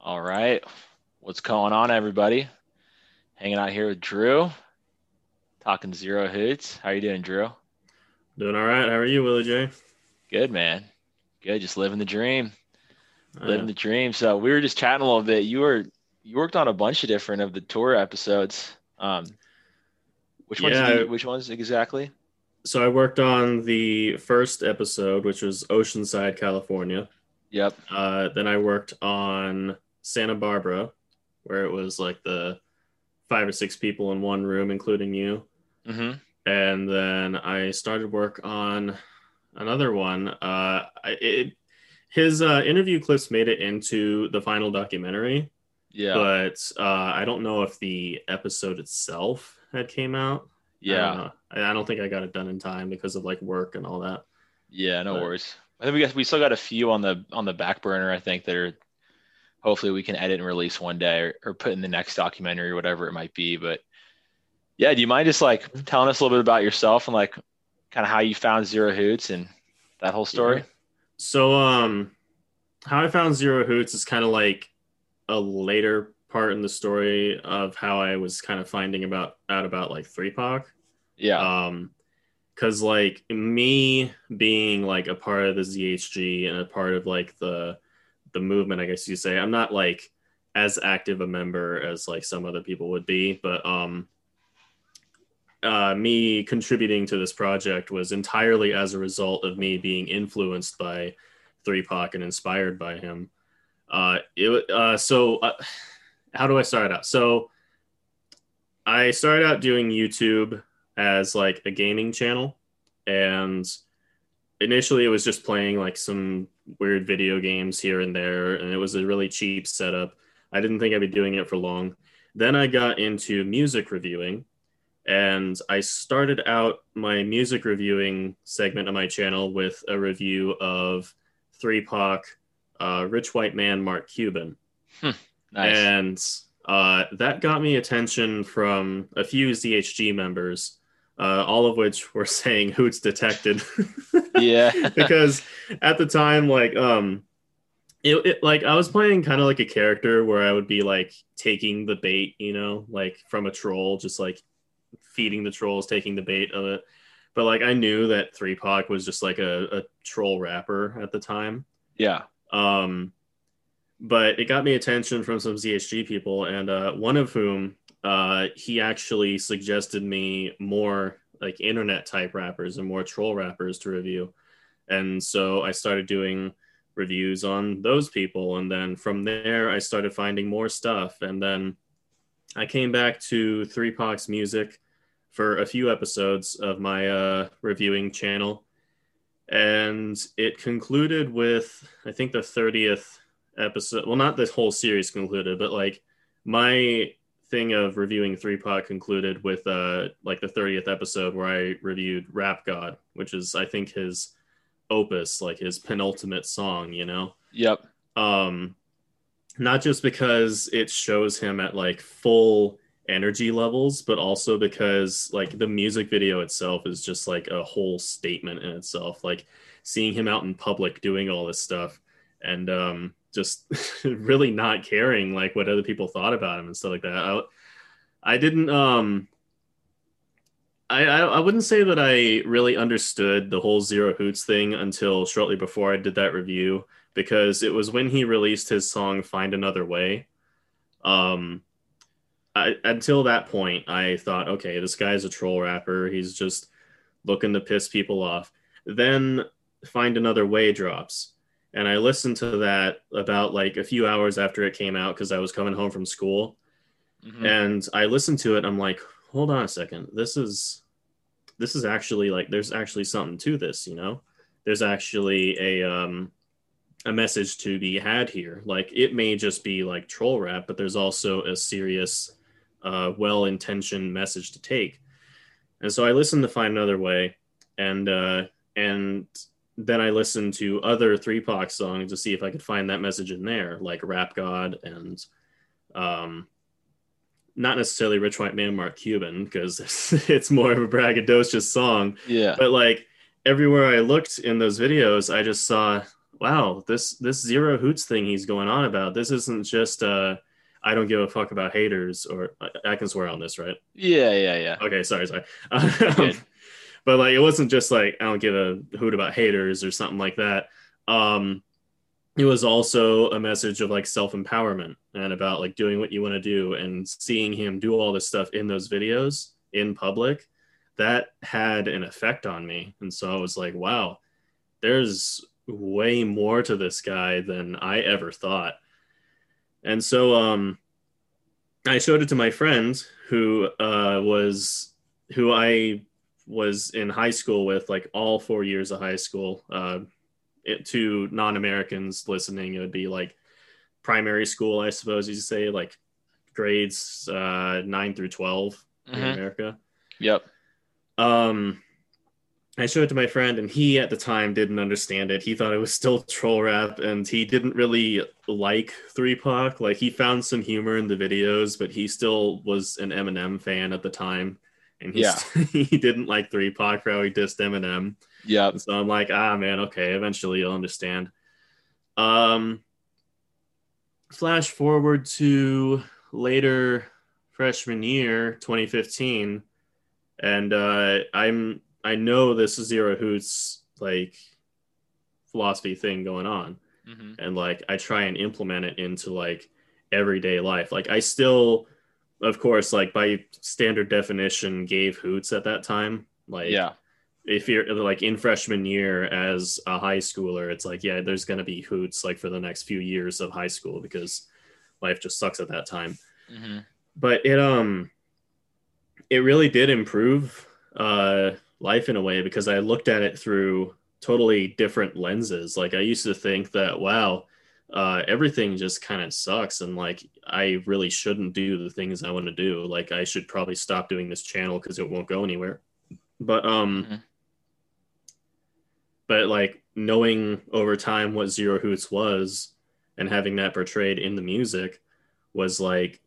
All right. What's going on, everybody? Hanging out here with Drew, talking zero hoots. How you doing, Drew? Doing all right. How are you, Willie J? Good, man. Good. Just living the dream. Oh, Living the dream. So we were just chatting a little bit. You were you worked on a bunch of different of the tour episodes. Um, which ones? Yeah. you- which ones exactly? So I worked on the first episode, which was Oceanside, California. Yep. Uh, then I worked on Santa Barbara, where it was like the five or six people in one room, including you. Mm-hmm. And then I started work on another one. Uh, it, his uh, interview clips made it into the final documentary, Yeah. but uh, I don't know if the episode itself had came out. I don't yeah. I, I don't think I got it done in time because of like work and all that. Yeah. No but- worries. I think we got we still got a few on the on the back burner. I think that are hopefully we can edit and release one day or, or put in the next documentary or whatever it might be. But yeah, do you mind just like telling us a little bit about yourself and like kind of how you found Zero Hoots and that whole story? Yeah. So, um, how I found Zero Hoots is kind of like a later part in the story of how I was kind of finding about out about like three Pac. Yeah. Um, because like me being like a part of the ZHG and a part of like the the movement, I guess you say, I'm not like as active a member as like some other people would be, but um, uh, me contributing to this project was entirely as a result of me being influenced by Three Pac and inspired by him. Uh, it uh, so uh, how do I start out? So I started out doing YouTube as like a gaming channel, and initially it was just playing like some weird video games here and there, and it was a really cheap setup. I didn't think I'd be doing it for long. Then I got into music reviewing, and I started out my music reviewing segment on my channel with a review of Three Pac, uh, Rich White Man, Mark Cuban. nice. And uh, that got me attention from a few ZHG members, uh, all of which were saying Hoots detected. yeah. because at the time, like, um, it, it like I was playing kind of like a character where I would be like taking the bait, you know, like from a troll, just like feeding the trolls, taking the bait of it. But like I knew that Three Pac was just like a, a troll rapper at the time. yeah. Um, but it got me attention from some ZHG people, and uh, one of whom uh, he actually suggested me more like internet type rappers and more troll rappers to review. And so I started doing reviews on those people. And then from there, I started finding more stuff. And then I came back to Three Pac's music for a few episodes of my uh, reviewing channel and it concluded with i think the 30th episode well not the whole series concluded but like my thing of reviewing three pac concluded with uh like the 30th episode where i reviewed rap god which is i think his opus like his penultimate song you know Yep. um not just because it shows him at like full energy levels but also because like the music video itself is just like a whole statement in itself like seeing him out in public doing all this stuff and um just really not caring like what other people thought about him and stuff like that i, I didn't um I, I I wouldn't say that I really understood the whole Zero Hoots thing until shortly before I did that review because it was when he released his song "Find Another Way." Um, I, until that point, I thought, okay, this guy's a troll rapper. He's just looking to piss people off. Then "Find Another Way" drops, and I listened to that about like a few hours after it came out because I was coming home from school, Mhm. and I listened to it. I'm like, hold on a second, this is this is actually like there's actually something to this, you know. There's actually a um a message to be had here. Like it may just be like troll rap, but there's also a serious, uh, well-intentioned message to take. And so I listened to Find Another Way, and uh, and then I listened to other Three Pac songs to see if I could find that message in there, like Rap God and um, not necessarily Rich White Man Mark Cuban because it's more of a braggadocious song, Yeah. but like everywhere I looked in those videos, I just saw wow, this this zero hoots thing he's going on about. This isn't just uh I don't give a fuck about haters or I, I can swear on this, right? Yeah, yeah, yeah. Okay, sorry, sorry. Um, but like it wasn't just like I don't give a hoot about haters or something like that. Um it was also a message of like self-empowerment and about like doing what you want to do and seeing him do all this stuff in those videos in public that had an effect on me and so i was like wow there's way more to this guy than i ever thought and so um i showed it to my friend who uh was who i was in high school with like all four years of high school uh it, to non-Americans listening, it would be like primary school, I suppose you'd say, like grades uh, nine through 12 mm-hmm. in America. Yep. Um, I showed it to my friend, and he at the time didn't understand it. He thought it was still troll rap, and he didn't really like Three Pac. Like he found some humor in the videos, but he still was an Eminem fan at the time, and he, yeah. he didn't like Three Pac for how he dissed Eminem. Yeah. So I'm like, ah, man, okay. Eventually, you'll understand. Um, flash forward to later freshman year, 2015, and uh, I'm I know this zero hoots like philosophy thing going on, mm-hmm. and like I try and implement it into like everyday life. Like I still, of course, like by standard definition, gave hoots at that time. Like yeah if you're like in freshman year as a high schooler, it's like, yeah, there's going to be hoots like for the next few years of high school because life just sucks at that time. Mm-hmm. But it, um, it really did improve, uh, life in a way because I looked at it through totally different lenses. Like I used to think that, wow, uh, everything just kind of sucks and like I really shouldn't do the things I want to do. Like I should probably stop doing this channel because it won't go anywhere. But um, mm-hmm but like knowing over time what Zero Hoots was and having that portrayed in the music was like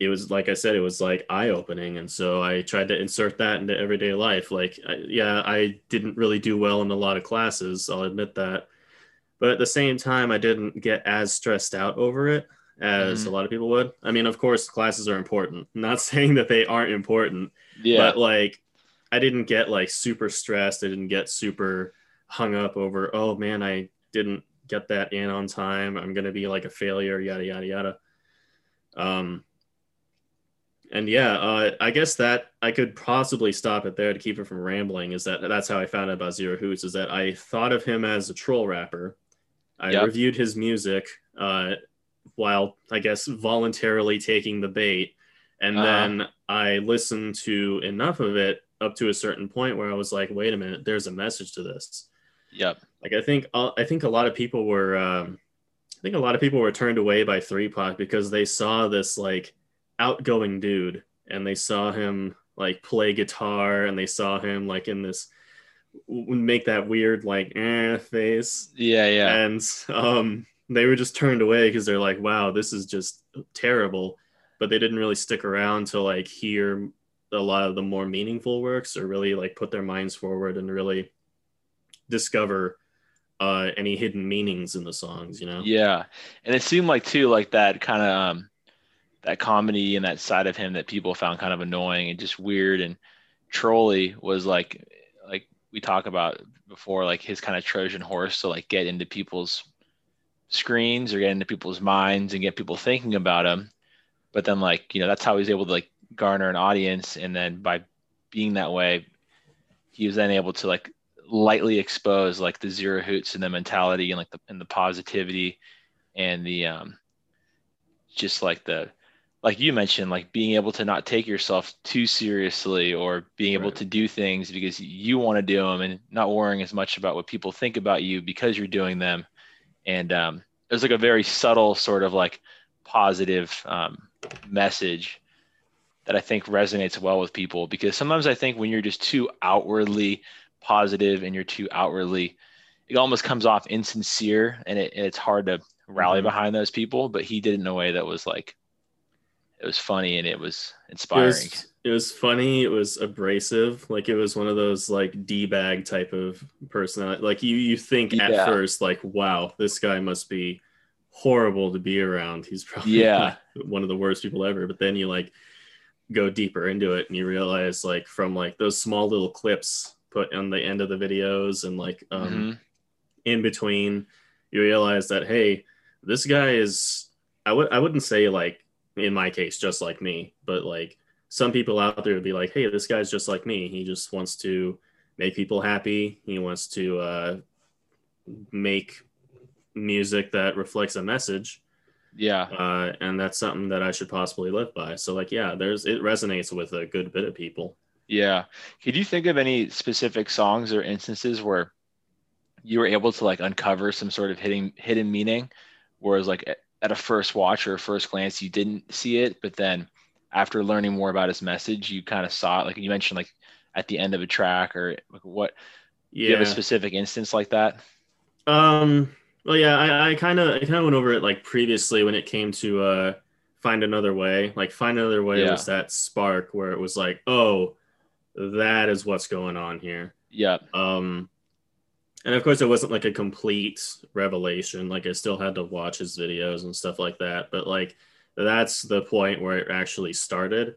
it was like I said, it was like eye opening, and so I tried to insert that into everyday life. Like, I, yeah, I didn't really do well in a lot of classes, I'll admit that, but at the same time, I didn't get as stressed out over it as mm-hmm. a lot of people would. I mean, of course, classes are important. I'm not saying that they aren't important, yeah, but like I didn't get like super stressed. I didn't get super hung up over, oh man, I didn't get that in on time. I'm going to be like a failure, yada, yada, yada. Um, and yeah, uh, I guess that I could possibly stop it there to keep it from rambling. Is that that's how I found out about Zero Hoots? Is that I thought of him as a troll rapper. I yep. reviewed his music uh, while I guess voluntarily taking the bait, and uh-huh. then I listened to enough of it up to a certain point where I was like, wait a minute, there's a message to this. Yep. Like I think I think a lot of people were um, I think a lot of people were turned away by Three Pac because they saw this like outgoing dude and they saw him like play guitar and they saw him like in this make that weird like eh face. Yeah, yeah. And um they were just turned away because they're like, wow, this is just terrible. But they didn't really stick around to like hear a lot of the more meaningful works or really like put their minds forward and really discover uh, any hidden meanings in the songs, you know? Yeah. And it seemed like too, like that kind of, um, that comedy and that side of him that people found kind of annoying and just weird and trolly was like, like we talk about before, like his kind of Trojan horse to like get into people's screens or get into people's minds and get people thinking about him. But then like, you know, that's how he's able to like garner an audience. And then by being that way, he was then able to like lightly expose like the zero hoots and the mentality and like the and the positivity and the um just like the like you mentioned like being able to not take yourself too seriously or being able right. to do things because you want to do them and not worrying as much about what people think about you because you're doing them and um was like a very subtle sort of like positive um, message that I think resonates well with people because sometimes I think when you're just too outwardly positive and you're too outwardly it almost comes off insincere and, it, and it's hard to rally mm-hmm. behind those people but he did it in a way that was like it was funny and it was inspiring it was, it was funny. It was abrasive. Like it was one of those like d bag type of personality. Like you you think at Yeah. first like, wow, this guy must be horrible to be around. He's probably Yeah. one of the worst people ever. But then you like go deeper into it and you realize like from like those small little clips put on the end of the videos and like um Mhm. in between, you realize that hey, this guy is I would I wouldn't say like in my case just like me, but like some people out there would be like, hey, this guy's just like me. He just wants to make people happy. He wants to uh, make music that reflects a message, Yeah. uh, and that's something that I should possibly live by. So like, yeah, there's it resonates with a good bit of people. Yeah. Could you think of any specific songs or instances where you were able to like uncover some sort of hidden hidden meaning, whereas like at- a first watch or a first glance you didn't see it, but then after learning more about his message, you kind of saw it. Like you mentioned, like at the end of a track or like what? Do you Yeah. have a specific instance like that? Um. Well, yeah, I, I kind of I kind of went over it like previously when it came to uh, find another way. Like find another way Yeah. was that spark where it was like, oh, that is what's going on here. Yeah. Um, and of course, it wasn't like a complete revelation. Like I still had to watch his videos and stuff like that. But like that's the point where it actually started.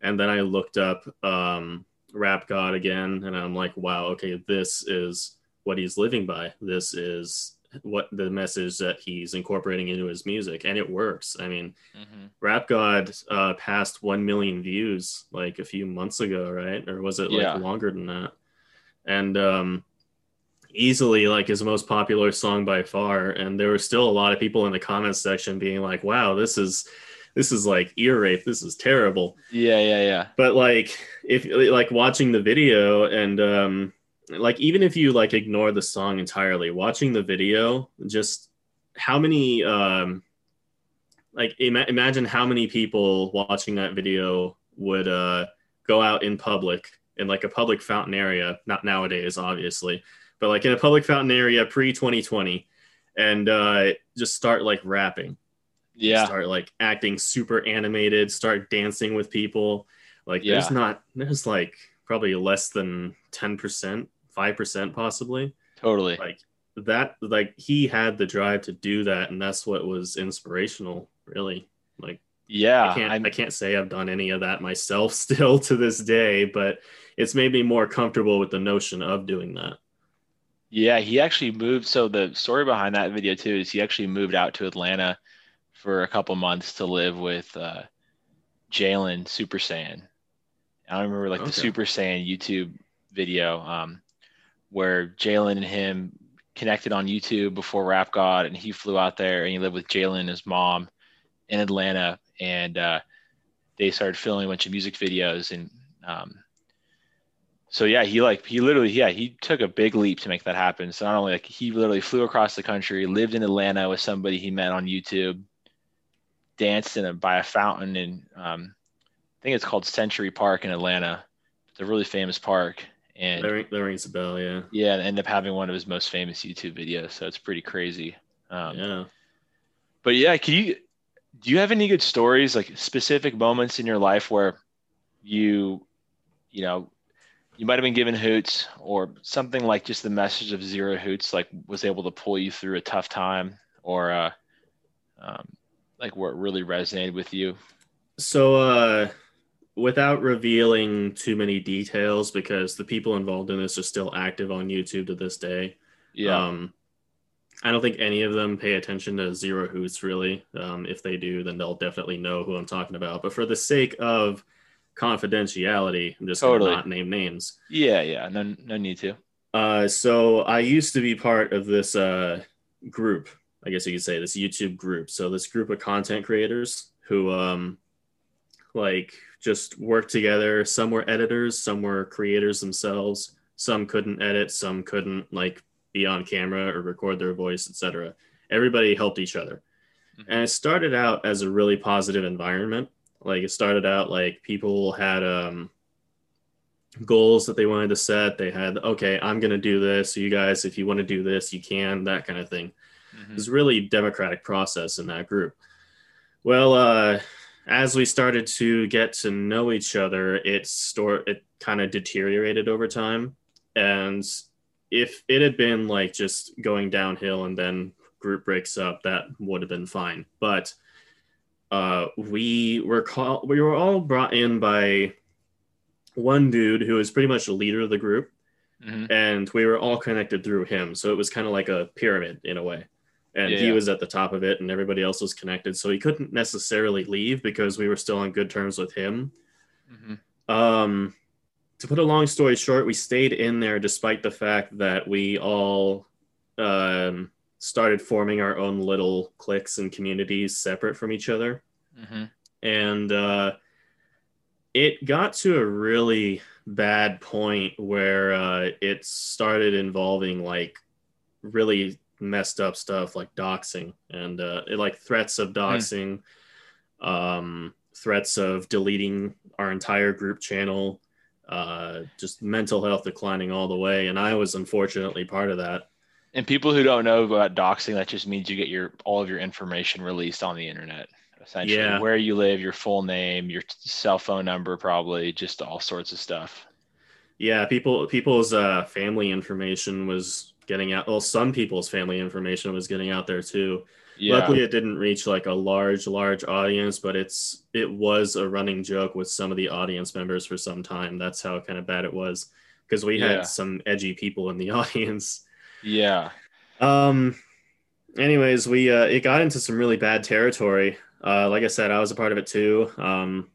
And then I looked up um, Rap God again, and I'm like, wow, okay, this is what he's living by. This is what the message that he's incorporating into his music, and it works. I mean, Mhm. Rap God uh, passed 1 million views like a few months ago, right? Or was it like Yeah. longer than that? And um, easily like his most popular song by far. And there were still a lot of people in the comments section being like, wow, this is. This is like ear rape. This is terrible Yeah. Yeah. Yeah. but like if like watching the video and um like even if you like ignore the song entirely watching the video just how many um like ima- imagine how many people watching that video would uh go out in public in like a public fountain area not nowadays obviously but like in a public fountain area pre 2020 and uh just start like rapping Yeah. start like acting super animated, start dancing with people. Like Yeah. there's not there's like probably less than 10%, 5% possibly. Totally. Like that like he had the drive to do that and that's what was inspirational, really. Like Yeah. I can't I'm- I can't say I've done any of that myself still to this day, but it's made me more comfortable with the notion of doing that. Yeah, he actually moved. So the story behind that video too is he actually moved out to Atlanta for a couple months to live with uh, Jalen Super Saiyan. I remember like the Super Saiyan YouTube video um, where Jalen and him connected on YouTube before Rap God, and he flew out there and he lived with Jalen and his mom in Atlanta, and uh, they started filming a bunch of music videos and. Um, so yeah, he like he literally yeah he took a big leap to make that happen. So not only like he literally flew across the country, lived in Atlanta with somebody he met on YouTube, danced in a by a fountain in um, I think it's called Century Park in Atlanta. It's a really famous park, and That, ring, that rings a bell, yeah. yeah, and ended up having one of his most famous YouTube videos. So it's pretty crazy. Um, yeah. but yeah, can you do you have any good stories, like specific moments in your life where you, you know, you might have been given hoots or something like just the message of zero hoots, like was able to pull you through a tough time or, uh, um, like what really resonated with you? So, uh, without revealing too many details, because the people involved in this are still active on YouTube to this day. Yeah. Um, I don't think any of them pay attention to Zero Hoots really. Um, if they do, then they'll definitely know who I'm talking about. But for the sake of confidentiality, I'm just Totally. gonna not name names. yeah. Yeah. No, no need to. Uh, so I used to be part of this uh, group, I guess you could say, this YouTube group. So this group of content creators who, um, like, just work together. Some were editors, some were creators themselves. Some couldn't edit, some couldn't like be on camera or record their voice, etc. Everybody helped each other, Mhm. and it started out as a really positive environment. Like it started out like people had um, goals that they wanted to set. They had, okay, I'm going to do this. So you guys, if you want to do this, you can, that kind of thing. Mhm. It was really democratic process in that group. Well, uh, as we started to get to know each other, it store it kind of deteriorated over time. And if it had been like just going downhill and then group breaks up, that would have been fine. But uh, we were called, we were all brought in by one dude who was pretty much the leader of the group, Mhm. and we were all connected through him. So it was kind of like a pyramid in a way. And he was at the top of it, and everybody else was connected. So he couldn't necessarily leave because we were still on good terms with him. Mhm. Um, to put a long story short, we stayed in there despite the fact that we all um, started forming our own little cliques and communities separate from each other. Mhm. And uh, it got to a really bad point where uh, it started involving like really messed up stuff like doxing and uh, it, like threats of doxing, um, threats of deleting our entire group channel, uh, just mental health declining all the way. And I was unfortunately part of that. And people who don't know about doxing, that just means you get your all of your information released on the internet. Essentially, Yeah. where you live, your full name, your cell phone number, probably just all sorts of stuff. Yeah, people people's uh, family information was getting out. Well, some people's family information was getting out there too. Yeah, Luckily, it didn't reach like a large, large audience, but it's it was a running joke with some of the audience members for some time. That's how kind of bad it was because we Yeah. had some edgy people in the audience. Yeah, Um. Anyways, we uh, it got into some really bad territory. Uh, like I said, I was a part of it too. Um,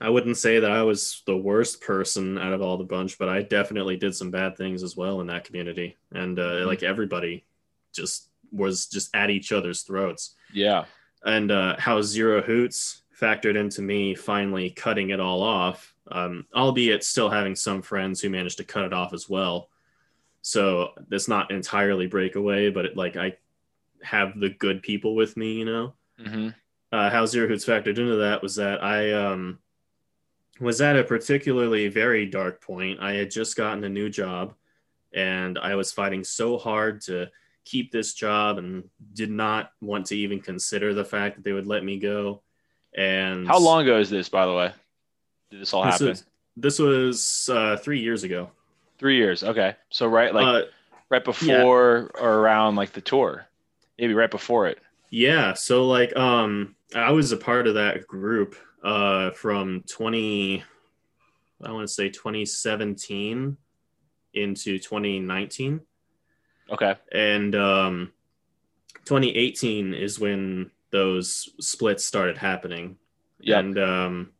I wouldn't say that I was the worst person out of all the bunch, but I definitely did some bad things as well in that community, and uh, Mhm. like everybody just was just at each other's throats. yeah, And uh, how Zero Hoots factored into me finally cutting it all off, um, albeit still having some friends who managed to cut it off as well. So it's not entirely breakaway, but it, like I have the good people with me, you know. hmm Uh, how Zero Hoots factored into that was that I um, was at a particularly very dark point. I had just gotten a new job, and I was fighting so hard to keep this job, and did not want to even consider the fact that they would let me go. And How long ago is this, by the way? Did this all This happen? was, this was uh, three years ago. Three years. Okay, so right, like uh, right before or around like the tour, maybe right before it. Yeah, so like um I was a part of that group uh from 20 I want to say 2017 into 2019 Okay. and um 2018 is when those splits started happening. Yeah. And um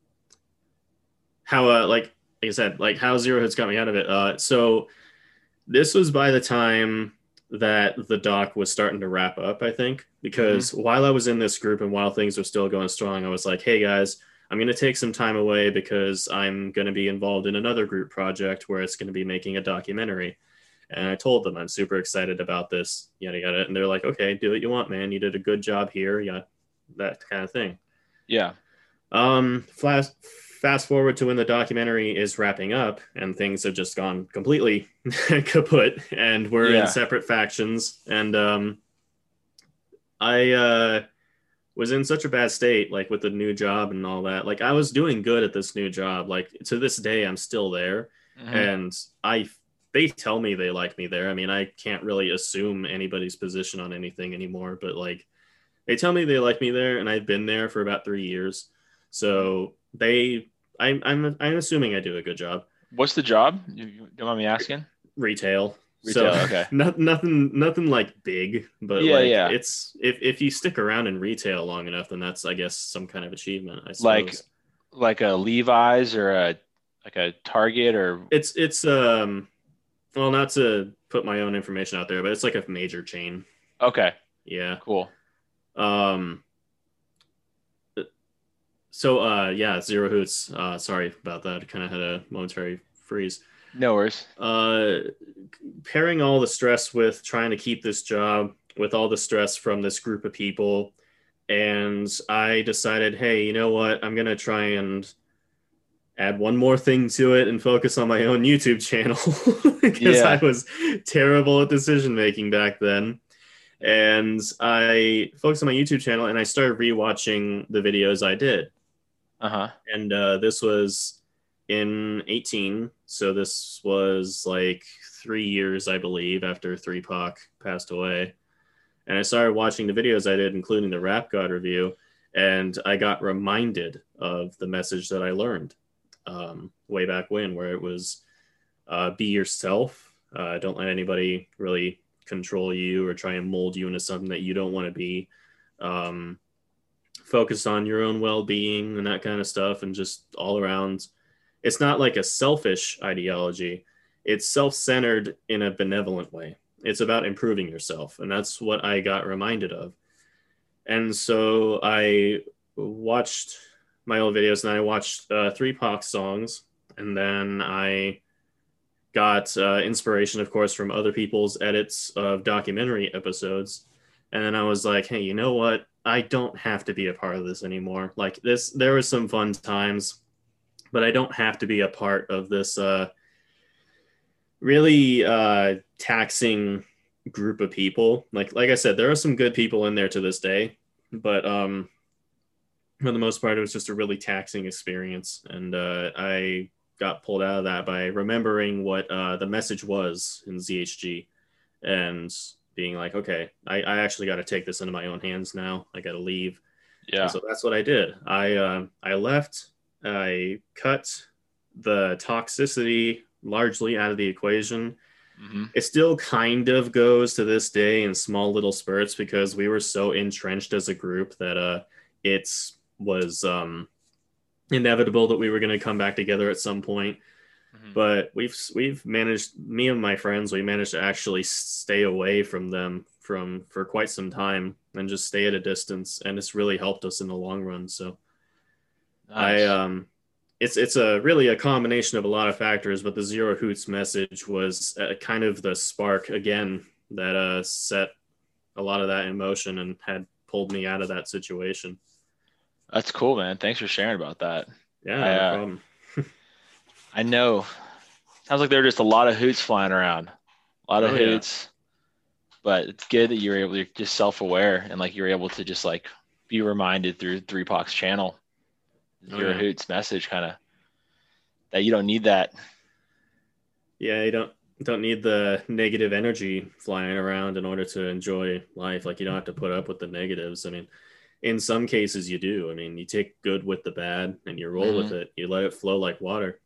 how uh like like I said, like how zero hoots got me out of it. Uh so this was by the time that the doc was starting to wrap up, I think, because while I was in this group and while things were still going strong, I was like, hey guys, I'm going to take some time away because I'm going to be involved in another group project where it's going to be making a documentary. And I told them I'm super excited about this, yada yada. And they're like, okay, do what you want, man. You did a good job here, yeah, that kind of thing. Yeah. Um, fast fast forward to when the documentary is wrapping up, and things have just gone completely kaput, and we're Yeah. in separate factions. And um, I uh, was in such a bad state, like with the new job and all that. Like I was doing good at this new job. Like to this day, I'm still there, Mhm. and I they tell me they like me there. I mean, I can't really assume anybody's position on anything anymore, but like they tell me they like me there, and I've been there for about three years. So they, I'm, I'm, I'm assuming I do a good job. What's the job? You, you don't mind me asking? Retail. Retail, so, okay. No, nothing, nothing like big, but Yeah, like yeah. it's if if you stick around in retail long enough, then that's I guess some kind of achievement. I suppose. Like- Like a Levi's or a like a Target or it's it's um, well, not to put my own information out there, but it's like a major chain. okay, Yeah. cool. Um. So uh yeah, zero hoots. Uh, sorry about that. Kind of had a momentary freeze. No worries. Uh, pairing all the stress with trying to keep this job, with all the stress from this group of people, and I decided, hey, you know what? I'm gonna try and add one more thing to it and focus on my own YouTube channel because Yeah. I was terrible at decision making back then. And I focused on my YouTube channel and I started rewatching the videos I did. Uh huh. and uh, this was in 18 so this was like three years i believe after 3 Pac passed away. And i started watching the videos i did including the rap god review and i got reminded of the message that i learned um, way back when where it was uh, be yourself. Uh, don't let anybody really control you or try and mold you into something that you don't want to be. Um, focus on your own well-being and that kind of stuff and just all around. It's not like a selfish ideology. It's self-centered in a benevolent way. It's about improving yourself and that's what i got reminded of. And so i watched my old videos and i watched uh, 3 Pac songs and then i got uh, inspiration of course from other people's edits of documentary episodes. And then i was like hey you know what i don't have to be a part of this anymore. Like this there was some fun times but I don't have to be a part of this uh, really uh, taxing group of people. Like like I said, there are some good people in there to this day, but um, for the most part, it was just a really taxing experience, and uh, I got pulled out of that by remembering what uh, the message was in ZHG, and being like, okay, I, I actually got to take this into my own hands now. I got to leave. Yeah. And so that's what I did. I uh, I left. I cut the toxicity largely out of the equation. hmm It still kind of goes to this day in small little spurts because we were so entrenched as a group that uh, it was um, inevitable that we were going to come back together at some point. Mhm. But we've we've managed me and my friends we managed to actually stay away from them from for quite some time and just stay at a distance, and it's really helped us in the long run. So. Nice. I um, it's it's a really a combination of a lot of factors, but the zero hoots message was uh, kind of the spark again that uh, set a lot of that in motion and had pulled me out of that situation. That's cool, man. Thanks for sharing about that. Yeah, I, no uh, problem. I know. Sounds like there are just a lot of hoots flying around. A lot of Oh, yeah. hoots. But it's good that you're able to just self aware and like you're able to just like be reminded through Three Pac's channel. Oh, Your yeah. hoots message kind of that you don't need that. Yeah, you don't don't need the negative energy flying around in order to enjoy life. Like you don't have to put up with the negatives. I mean, in some cases you do. I mean, you take good with the bad and you roll with mm-hmm. it. You let it flow like water.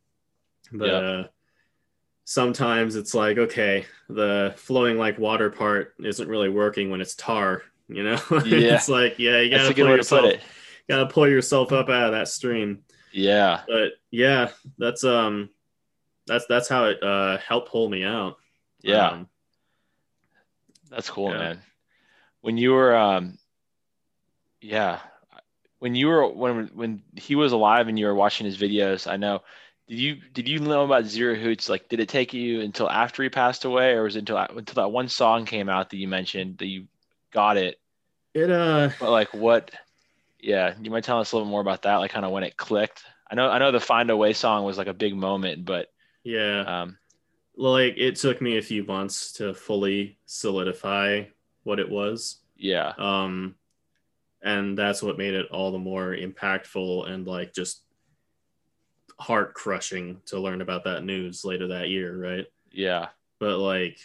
But Yeah. uh, sometimes it's like, okay, the flowing like water part isn't really working when it's tar. You know, Yeah. it's like, yeah, you gotta pull way to yourself, gotta pull yourself up out of that stream Yeah. but yeah that's um that's that's how it uh helped pull me out Yeah. Um, That's cool, Yeah. man. When you were, um, yeah, when you were when when he was alive and you were watching his videos, I know. Did you did you know about Zero Hoots? Like, did it take you until after he passed away, or was it until until that one song came out that you mentioned that you got it? it uh But like, what? Yeah, you might tell us a little more about that, like kind of when it clicked. I know I know the Find a Way song was like a big moment, but yeah um, like it took me a few months to fully solidify what it was yeah, um and that's what made it all the more impactful and like just heart crushing to learn about that news later that year right yeah, but like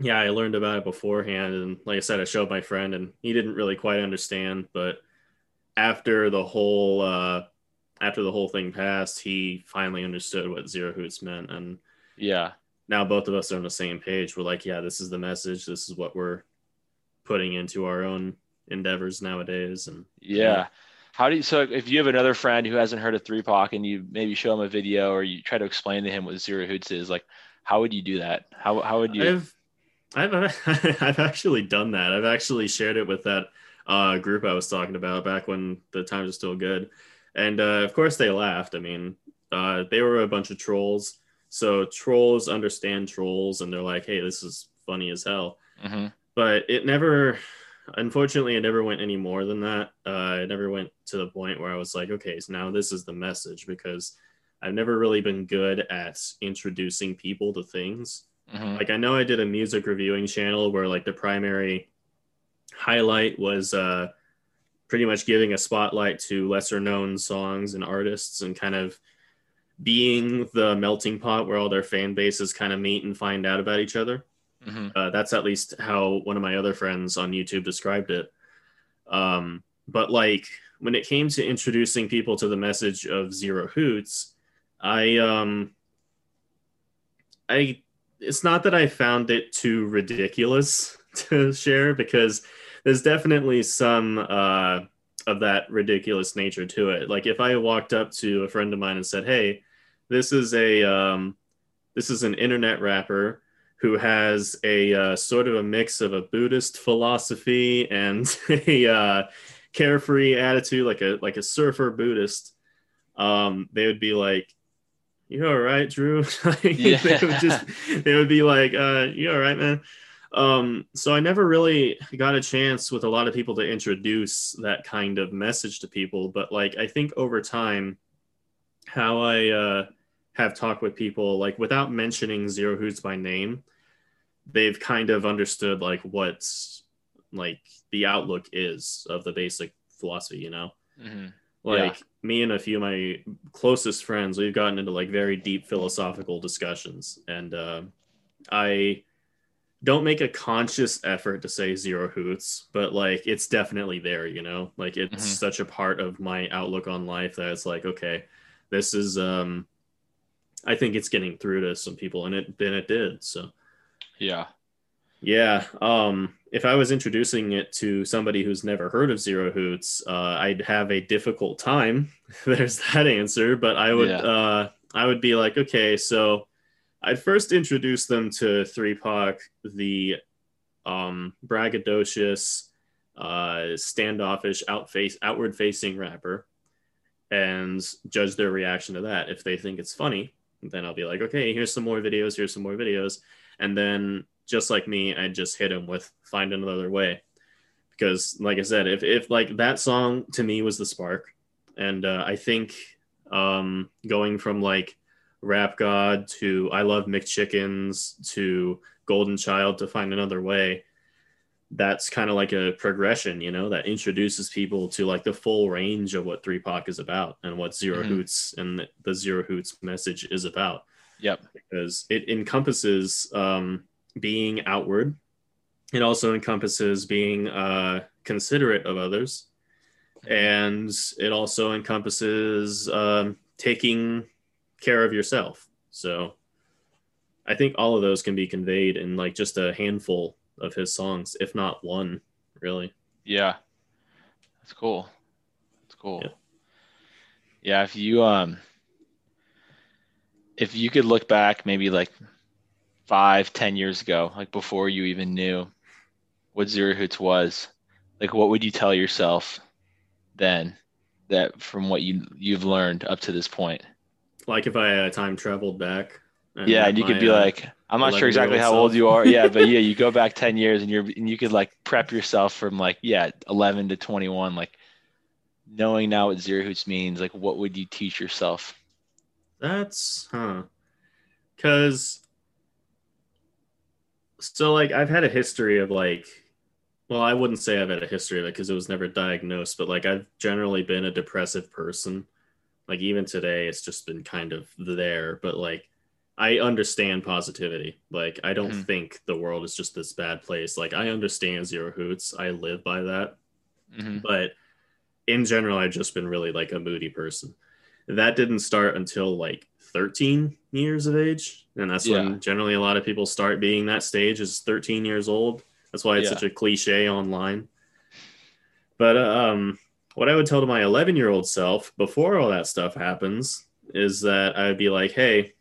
yeah i learned about it beforehand and like i said i showed my friend and he didn't really quite understand but after the whole uh after the whole thing passed he finally understood what zero hoots meant and yeah. now both of us are on the same page we're like yeah this is the message this is what we're putting into our own endeavors nowadays and Yeah. How do you, so if you have another friend who hasn't heard of 3 Pac and you maybe show him a video or you try to explain to him what Zero Hoots is, like, how would you do that? How, how would you? I've I've I've actually done that. I've actually shared it with that uh, group I was talking about back when the times were still good, and uh, of course they laughed. I mean, uh, they were a bunch of trolls, so trolls understand trolls, and they're like, "Hey, this is funny as hell." Mhm. But it never, unfortunately, it never went any more than that. Uh, it never went to the point where I was like, "Okay, so now this is the message," because I've never really been good at introducing people to things Mhm. like i know i did a music reviewing channel where like the primary highlight was uh pretty much giving a spotlight to lesser known songs and artists and kind of being the melting pot where all their fan bases kind of meet and find out about each other. Mm-hmm. Uh, that's at least how one of my other friends on YouTube described it. Um, but like when it came to introducing people to the message of Zero Hoots, I um, I it's not that I found it too ridiculous to share because there's definitely some uh, of that ridiculous nature to it. Like if I walked up to a friend of mine and said, "Hey, this is a um, this is an internet rapper who has a uh, sort of a mix of a Buddhist philosophy and a uh, carefree attitude, like a like a surfer Buddhist," um, they would be like, "You all right, Drew?" Yeah. they would just they would be like, uh, "You all right, man?" Um, so I never really got a chance with a lot of people to introduce that kind of message to people, but like I think over time, how I uh, have talked with people, like without mentioning Zero Hoots by name, they've kind of understood like what's like the outlook is of the basic philosophy, you know? hmm Like me and a few of my closest friends, we've gotten into like very deep philosophical discussions, and uh, I don't make a conscious effort to say zero hoots, but like it's definitely there, you know? Like it's Mhm. such a part of my outlook on life that it's like, okay, this is um I think it's getting through to some people and it then it did. So Yeah. yeah, um if I was introducing it to somebody who's never heard of Zero Hoots, uh, I'd have a difficult time. There's that answer, but I would Yeah. uh, I would be like, okay, so I'd first introduce them to Three Pac, the um, braggadocious, uh, standoffish, outface, outward-facing rapper, and judge their reaction to that. If they think it's funny, then I'll be like, okay, here's some more videos. Here's some more videos, and then just like me, I just hit him with find another way. Because, like I said, if, if like that song to me was the spark, and uh, I think um, going from like Rap God to I Love McChickens to Golden Child to Find Another Way, that's kind of like a progression, you know, that introduces people to like the full range of what Three Pac is about and what 0 Mhm. Hoots and the Zero Hoots message is about Yep. because it encompasses um, being outward. It also encompasses being uh, considerate of others. And it also encompasses um, taking care of yourself. So I think all of those can be conveyed in like just a handful of his songs, if not one, really. Yeah. That's cool. That's cool. Yeah. Yeah. if you um if you could look back maybe like five, ten years ago, like before you even knew what Zero Hoots was, like what would you tell yourself then that from what you you've learned up to this point? Like if I uh, time traveled back. and yeah, and you could be uh, like, I'm not sure exactly how old you are. Yeah, but yeah, you go back 10 years and you're and you could like prep yourself from like yeah, 11 to 21 like knowing now what zero hoots means, like what would you teach yourself? That's huh. Cause so like I've had a history of like well, I wouldn't say I've had a history of it because it was never diagnosed, but like I've generally been a depressive person. Like even today it's just been kind of there, but like I understand positivity. Like I don't Mhm. think the world is just this bad place. Like I understand zero hoots. I live by that hmm but in general i've just been really like a moody person that didn't start until like 13 years of age and that's Yeah. when generally a lot of people start being that stage is 13 years old. That's why it's Yeah. such a cliche online. But um what i would tell to my 11 year old self before all that stuff happens is that i'd be like hey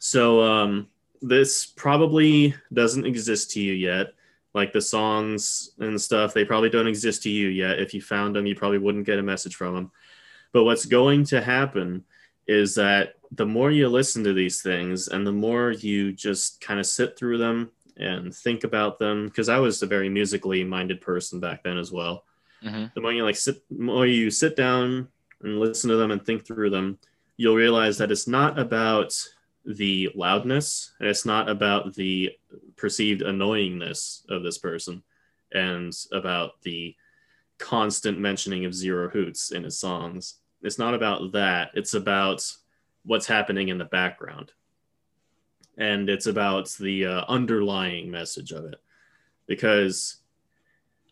so um this probably doesn't exist to you yet. Like the songs and stuff they probably don't exist to you yet. If you found them you probably wouldn't get a message from them but what's going to happen is that the more you listen to these things and the more you just kind of sit through them and think about them because i was a very musically minded person back then as well hmm the more you like sit more you sit down and listen to them and think through them you'll realize that it's not about the loudness and it's not about the perceived annoyingness of this person and about the constant mentioning of zero hoots in his songs. It's not about that. It's about what's happening in the background. And it's about the uh, underlying message of it. Because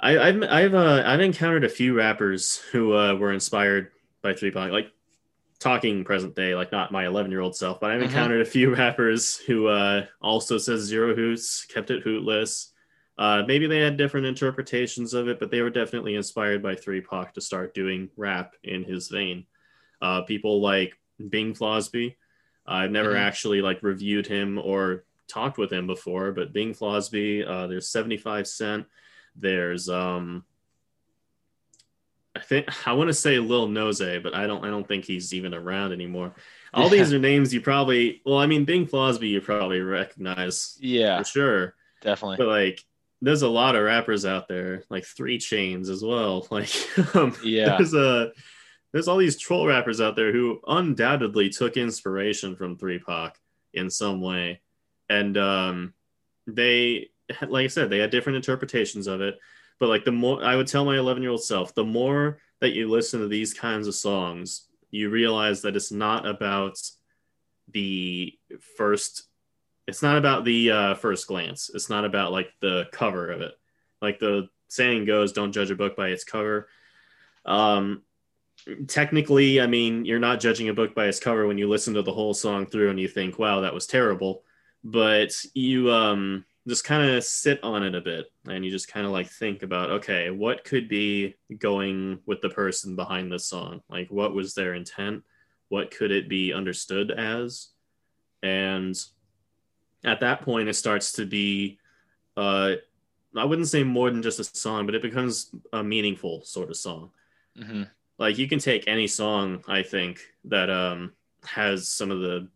I, I've I've uh, I've encountered a few rappers who uh, were inspired by Three Pac, like talking present day, like not my 11 year old self, but I've Mhm. encountered a few rappers who uh, also says zero hoots, kept it hootless. Uh, maybe they had different interpretations of it, but they were definitely inspired by Three Pac to start doing rap in his vein. Uh, people like Bing Flosby. I've never Mhm. actually like reviewed him or talked with him before, but Bing Flosby. Uh, there's 75 Cent. There's um, I think I want to say Lil Nose, but I don't. I don't think he's even around anymore. All these are names you probably. Well, I mean, Bing Flosby you probably recognize Yeah, for sure, definitely. but like, there's a lot of rappers out there, like Three Chains as well. Like, um, Yeah. there's a there's all these troll rappers out there who undoubtedly took inspiration from Three Pac in some way, and um, they, like I said, they had different interpretations of it. But like the more I would tell my 11 year old self, the more that you listen to these kinds of songs, you realize that it's not about the first. It's not about the uh, first glance. It's not about like the cover of it. Like the saying goes, "Don't judge a book by its cover." Um, technically, I mean, you're not judging a book by its cover when you listen to the whole song through and you think, "Wow, that was terrible." But you um, just kind of sit on it a bit and you just kind of like think about, okay, what could be going with the person behind this song? Like, what was their intent? What could it be understood as? And at that point, it starts to be, uh, I wouldn't say more than just a song, but it becomes a meaningful sort of song. Hmm like you can take any song i think that um has some of the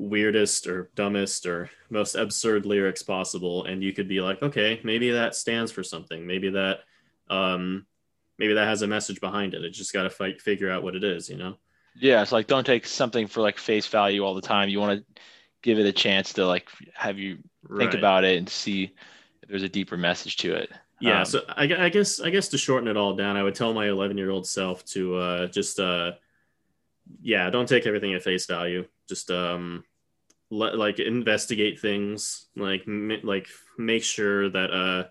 weirdest or dumbest or most absurd lyrics possible and you could be like okay maybe that stands for something. Maybe that um maybe that has a message behind it. It just got to fight figure out what it is you know? Yeah, it's like don't take something for like face value all the time. You want to give it a chance to like have you think Right. about it and see if there's a deeper message to it. yeah Um, so I, I guess i guess to shorten it all down i would tell my 11 year old self to uh just uh yeah don't take everything at face value just um let, like investigate things like m- like make sure that uh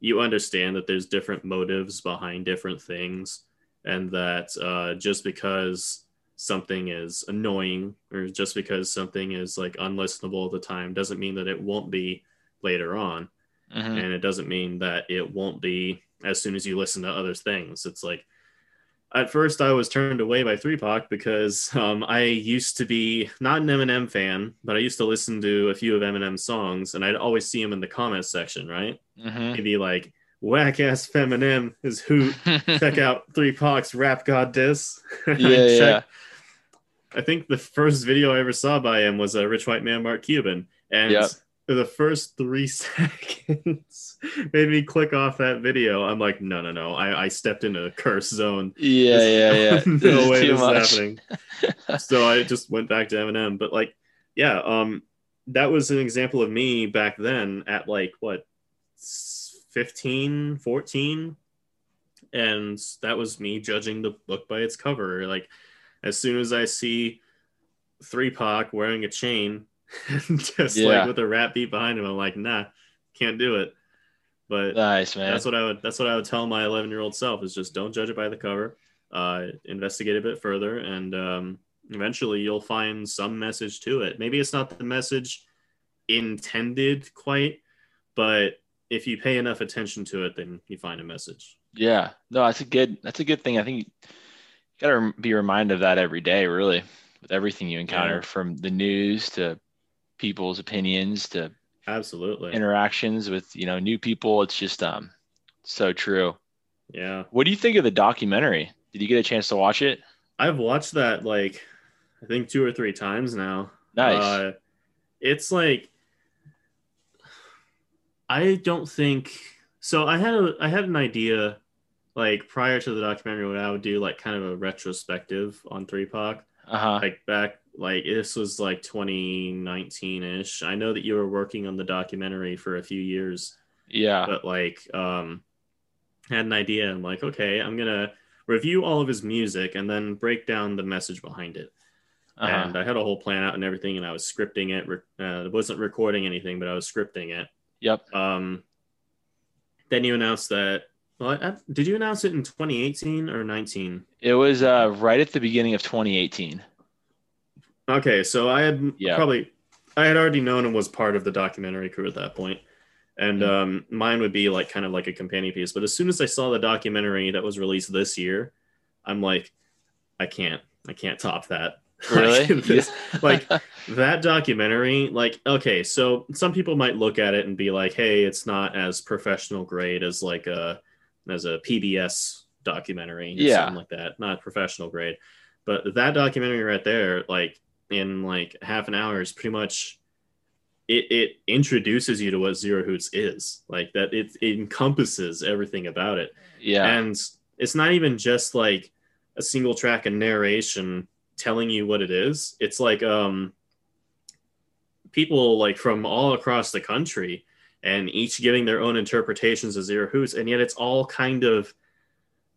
you understand that there's different motives behind different things and that uh just because something is annoying or just because something is like unlistenable at the time doesn't mean that it won't be later on mhm. and it doesn't mean that it won't be as soon as you listen to other things. It's like at first I was turned away by Three Pac because um, I used to be not an Eminem fan, but I used to listen to a few of Eminem's songs, and I'd always see him in the comments section, right? Mhm. He'd be like, "Whack ass Feminem is hoot." Check out Three Pac's rap god diss. yeah, Check- yeah. I think the first video I ever saw by him was a Rich White Man Mark Cuban, and Yep. the first three seconds made me click off that video. I'm like, no, no, no. I, I stepped into a curse zone. Yeah, This- yeah, yeah. No way this much. is happening. so I just went back to Eminem. But like, yeah, um, that was an example of me back then at like what 15, 14. And that was me judging the book by its cover. Like, as soon as I see Three Pac wearing a chain, just Yeah. like with a rap beat behind him, I'm like, nah, can't do it. But Nice, man. that's what I would that's what I would tell my 11 year old self is just don't judge it by the cover. Uh, investigate a bit further, and um, eventually you'll find some message to it. Maybe it's not the message intended quite, but if you pay enough attention to it, then you find a message. Yeah, no, that's a good that's a good thing. I think you gotta be reminded of that every day, really, with everything you encounter, Yeah. from the news to people's opinions to Absolutely. interactions with you know new people. It's just um so true. yeah. What do you think of the documentary? Did you get a chance to watch it? I've watched that like I think two or three times now. Nice. Uh, it's like I don't think so. I had a I had an idea like prior to the documentary what I would do like kind of a retrospective on Three Pac Uh huh. like back like this was like 2019 ish. I know that you were working on the documentary for a few years Yeah. but like um had an idea. I'm like, okay, I'm gonna review all of his music and then break down the message behind it. Uh-huh. And I had a whole plan out and everything, and I was scripting it. Uh, it wasn't recording anything, but I was scripting it. Yep. Um, then you announced that. Well, did you announce it in 2018 or 19? It was uh, right at the beginning of 2018. Okay, so I had Yeah. probably I had already known and was part of the documentary crew at that point, and Mhm. um, mine would be like kind of like a companion piece. But as soon as I saw the documentary that was released this year, I'm like, I can't, I can't top that. Really? Like, this- like that documentary like okay so some people might look at it and be like hey it's not as professional grade as like a as a pbs documentary or Yeah. something like that. Not professional grade. But that documentary right there like in like half an hour is pretty much it, it introduces you to what zero hoots is. Like that it, it encompasses everything about it. Yeah. and it's not even just like a single track and narration telling you what it is. It's like um people like from all across the country and each giving their own interpretations of zero hoots and yet it's all kind of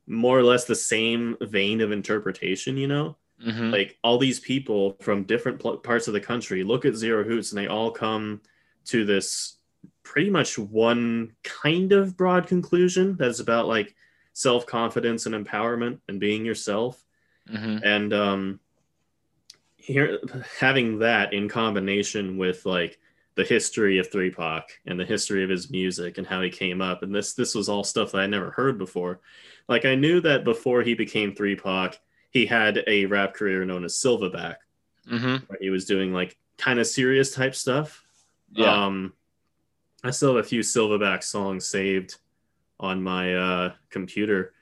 more or less the same vein of interpretation you know Mhm. like all these people from different pl- parts of the country look at zero hoots and they all come to this pretty much one kind of broad conclusion that's about like self-confidence and empowerment and being yourself Mhm. and um here having that in combination with like the history of 3 Pac and the history of his music and how he came up and this this was all stuff that I never heard before like I knew that before he became 3 Pac he had a rap career known as Silverback Mhm. where he was doing like kind of serious type stuff Yeah. um, I still have a few Silverback songs saved on my uh, computer.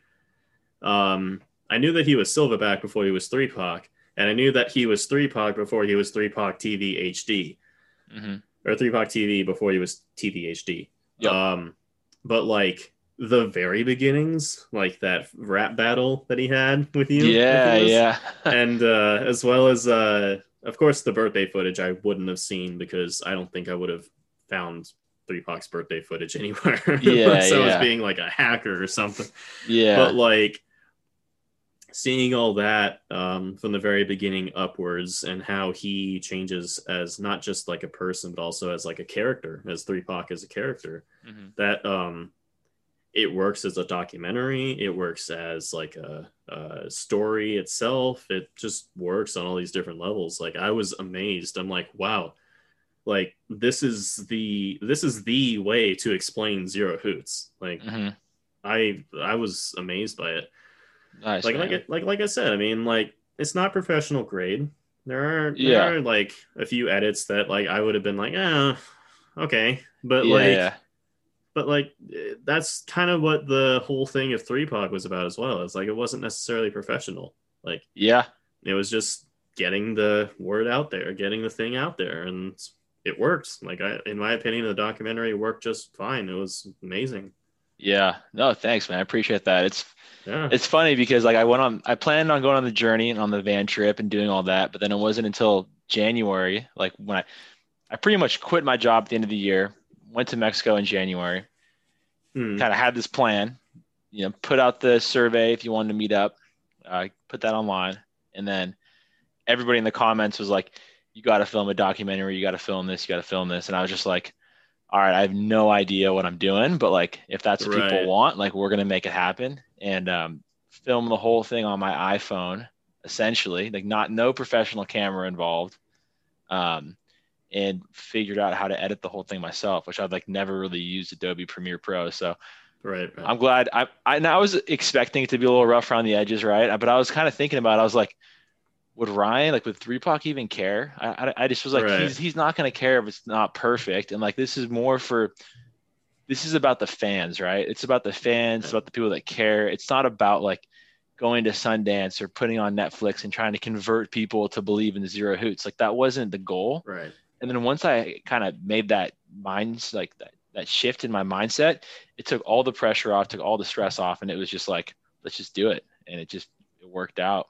Um, I knew that he was Silverback before he was 3 Pac, and I knew that he was 3 Pac before he was 3 Pac TV HD, Mhm. Or 3 Pac TV before he was TV HD. Yep. Um, but like the very beginnings, like that rap battle that he had with you. Yeah. with Yeah. and uh, as well as uh, of course the birthday footage I wouldn't have seen because I don't think I would have found Three Pac's birthday footage anywhere Yeah, unless I was being like a hacker or something. yeah. But like seeing all that um, from the very beginning upwards and how he changes as not just like a person but also as like a character as Three Pac as a character Mhm. that um it works as a documentary. It works as like a, a story itself. It just works on all these different levels. Like i was amazed. I'm like wow. Like this is the this is the way to explain zero hoots. Like Mhm. i i was amazed by it Nice. like man. like it, like like i said i mean like it's not professional grade there are Yeah. there are like a few edits that like i would have been like oh okay but yeah, like yeah. but like that's kind of what the whole thing of three Pac was about as well. It's like it wasn't necessarily professional. Like Yeah. it was just getting the word out there, getting the thing out there, and it worked. Like I, in my opinion, the documentary worked just fine. It was amazing. Yeah. No, thanks, man. I appreciate that. It's Yeah, it's funny because like I went on I planned on going on the journey and on the van trip and doing all that, but then it wasn't until January, like when I I pretty much quit my job at the end of the year, went to Mexico in January, Hmm. kind of had this plan, you know, put out the survey if you wanted to meet up, uh, put that online, and then everybody in the comments was like, "You got to film a documentary. You got to film this. You got to film this." And I was just like, "All right, I have no idea what I'm doing, but like, if that's what Right. people want, like, we're gonna make it happen." And um, film the whole thing on my iPhone, essentially, like not no professional camera involved. Um, and figured out how to edit the whole thing myself, which I've like never really used Adobe Premiere Pro. So right, right. I'm glad. I I, and I was expecting it to be a little rough around the edges, right? But I was kind of thinking about. it. I was like, would Ryan like would Three Pac even care? I I, I just was like, Right. he's he's not going to care if it's not perfect. And like this is more for. This is about the fans, right? It's about the fans, it's about the people that care. It's not about like going to Sundance or putting on Netflix and trying to convert people to believe in zero hoots. Like that wasn't the goal right. and then once I kind of made that minds like that that shift in my mindset, it took all the pressure off, took all the stress off, and it was just like, let's just do it, and it just it worked out.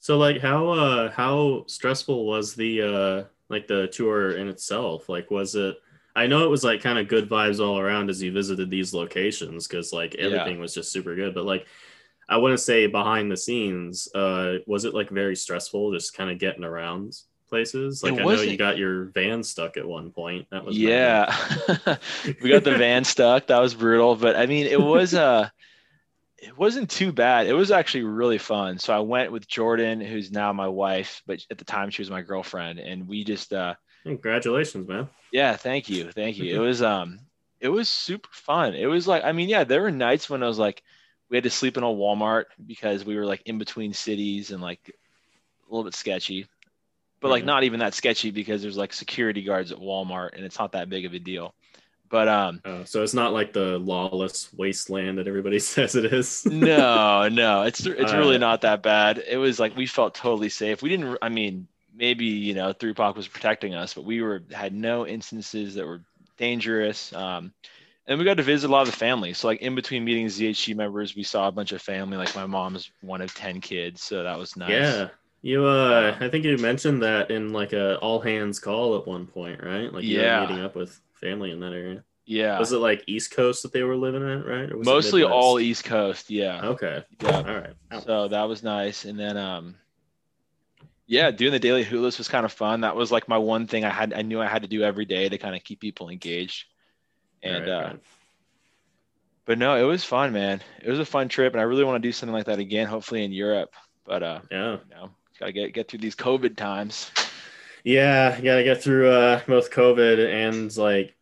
So like how uh how stressful was the uh like the tour in itself? Like was it I know it was like kind of good vibes all around as you visited these locations because like everything yeah. was just super good. But like, I wouldn't say behind the scenes, uh, was it like very stressful just kind of getting around places? Like, I know you got your van stuck at one point. That was yeah, we got the van stuck. That was brutal. But I mean, it was uh it wasn't too bad. It was actually really fun. So I went with Jordan, who's now my wife, but at the time she was my girlfriend, and we just uh congratulations, man. Yeah, thank you. Thank you. it was um it was super fun. It was like I mean, yeah, there were nights when I was like we had to sleep in a Walmart because we were like in between cities and like a little bit sketchy. But like not even that sketchy because there's like security guards at Walmart and it's not that big of a deal. But um, oh, so it's not like the lawless wasteland that everybody says it is. no, no, it's it's really uh, not that bad. It was like we felt totally safe. We didn't. I mean, maybe you know, Three Pac was protecting us, but we were had no instances that were dangerous. Um, and we got to visit a lot of the family. So like in between meeting ZHG members, we saw a bunch of family. Like my mom's one of ten kids, so that was nice. Yeah, you, uh, I think you mentioned that in like a all hands call at one point, right? Like you yeah, meeting up with family in that area. Yeah. Was it like East Coast that they were living at, right? Mostly all East Coast. Yeah. Okay. Yeah. All right. So that was nice, and then um, yeah, doing the daily list was kind of fun. That was like my one thing I had. I knew I had to do every day to kind of keep people engaged, and right, uh. Right. But no, it was fun, man. It was a fun trip, and I really want to do something like that again. Hopefully in Europe. But uh, yeah, you know, gotta get get through these COVID times. Yeah, you gotta get through uh, both COVID and like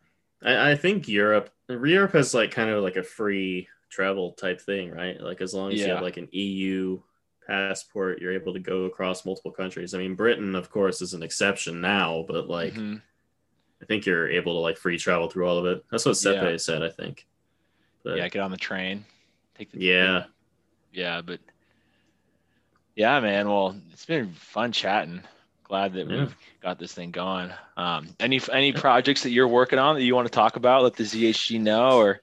I, I think Europe Europe has like kind of like a free travel type thing, right? Like as long as yeah. you have like an EU passport, you're able to go across multiple countries. I mean, Britain, of course, is an exception now, but like mm-hmm. I think you're able to like free travel through all of it. That's what Sepe yeah. said, I think. But, yeah, get on the train. Take the Yeah. Train. Yeah, but yeah, man. Well, it's been fun chatting. Glad that yeah. we've got this thing going. Um, any any projects that you're working on that you want to talk about? Let the ZHG know, or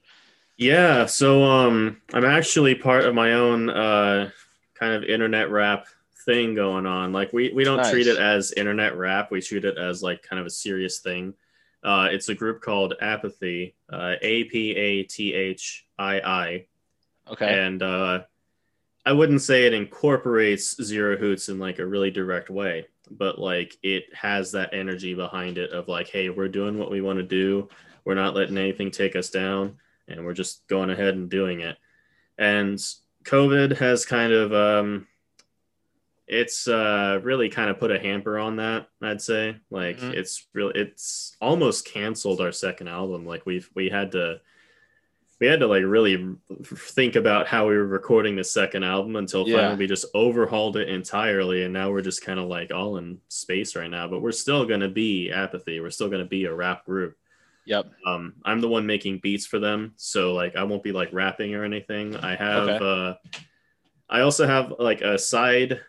yeah. So um, I'm actually part of my own uh, kind of internet rap thing going on. Like we we don't nice. treat it as internet rap. We treat it as like kind of a serious thing. Uh, it's a group called Apathy, uh, A P A T H I I. Okay. And uh, I wouldn't say it incorporates Zero Hoots in like a really direct way, but like it has that energy behind it of like, hey, we're doing what we want to do. We're not letting anything take us down, and we're just going ahead and doing it. And COVID has kind of um, it's uh, really kind of put a hamper on that. I'd say like mm-hmm. it's really it's almost canceled our second album. Like we've we had to we had to like really think about how we were recording the second album until yeah. finally we just overhauled it entirely and now we're just kind of like all in space right now but we're still going to be apathy we're still going to be a rap group yep um i'm the one making beats for them so like i won't be like rapping or anything i have okay. uh i also have like a side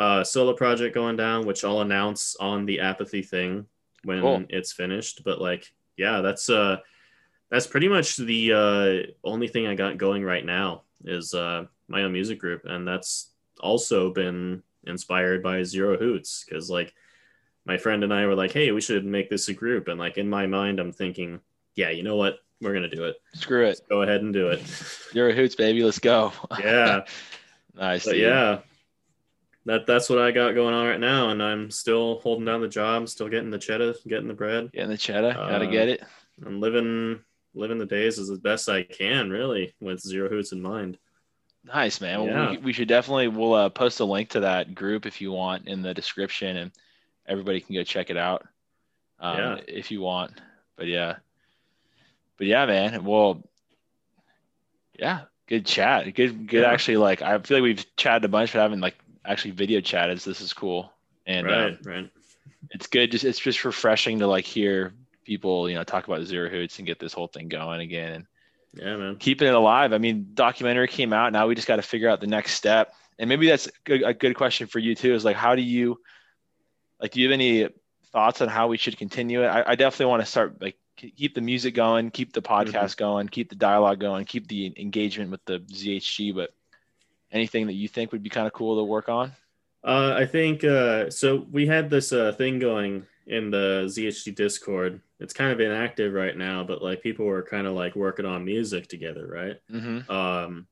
uh solo project going down which i'll announce on the apathy thing when cool. it's finished but like yeah that's uh that's pretty much the uh, only thing I got going right now is uh, my own music group, and that's also been inspired by Zero Hoots because like my friend and I were like, hey, we should make this a group, and like in my mind, I'm thinking, yeah, you know what, we're gonna do it. Screw it. Let's go ahead and do it. Zero Hoots, baby, let's go. Yeah. nice. But yeah. That, that's what I got going on right now, and I'm still holding down the job, still getting the cheddar, getting the bread. Getting the cheddar, gotta uh, get it. I'm living living the days is as best I can, really, with zero hoots in mind. Nice, man. Yeah. Well, we, we, should definitely we'll uh, post a link to that group if you want in the description, and everybody can go check it out um, yeah. if you want. But yeah, but yeah, man. Well, yeah, good chat. Good, good. Yeah. Actually, like I feel like we've chatted a bunch, but I haven't like actually video chatted. So this is cool, and right, um, right. It's good. Just it's just refreshing to like hear people, you know, talk about zero hoots and get this whole thing going again. And yeah, man, keeping it alive. I mean, documentary came out. Now we just got to figure out the next step. And maybe that's a good question for you too. Is like, how do you, like, do you have any thoughts on how we should continue it? I, I definitely want to start like keep the music going, keep the podcast mm-hmm. going, keep the dialogue going, keep the engagement with the ZHG. But anything that you think would be kind of cool to work on? Uh, I think uh, so. We had this uh, thing going in the ZHG Discord. It's kind of inactive right now, but like people were kind of like working on music together, right? Mm-hmm. Um,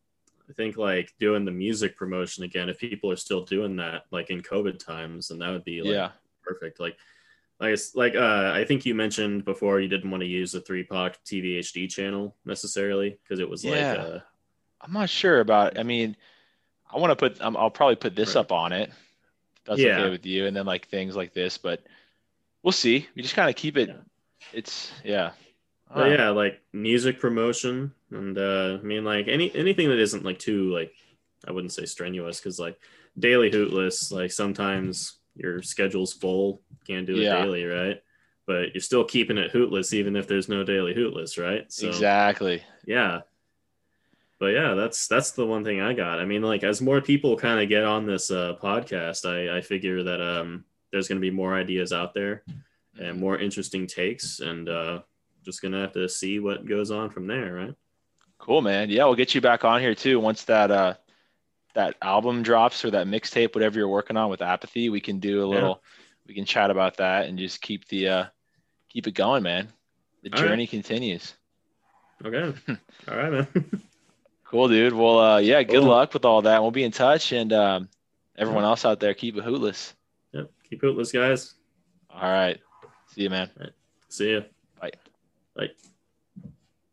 I think like doing the music promotion again, if people are still doing that, like in COVID times, and that would be like yeah. perfect. Like, like, like uh, I think you mentioned before you didn't want to use the three Pac TV HD channel necessarily because it was like, Yeah. uh, I'm not sure about. I mean, I want to put. Um, I'll probably put this Right. up on it. That's Yeah. okay with you, and then like things like this, but we'll see. We just kind of keep it. It's yeah. I but don't know. yeah, like music promotion, and uh, I mean like any anything that isn't like too like I wouldn't say strenuous because like daily hootless, like sometimes your schedule's full, can't do it Yeah. daily, right? But you're still keeping it hootless even if there's no daily hootless, right? So exactly. yeah. But yeah, that's that's the one thing I got. I mean, like as more people kind of get on this uh, podcast, I, I figure that um, there's going to be more ideas out there and more interesting takes, and uh, just gonna have to see what goes on from there, right? Cool, man. Yeah, we'll get you back on here too once that uh that album drops or that mixtape, whatever you're working on with Apathy. We can do a Yeah. little. We can chat about that and just keep the uh keep it going, man. The All right. journey continues. Okay, all right, man. Cool, dude. Well, uh, yeah, good Cool. luck with all that. We'll be in touch, and um, everyone else out there, keep it hootless. Keep hootless, guys. All right. See you, man. See you. Bye. Bye.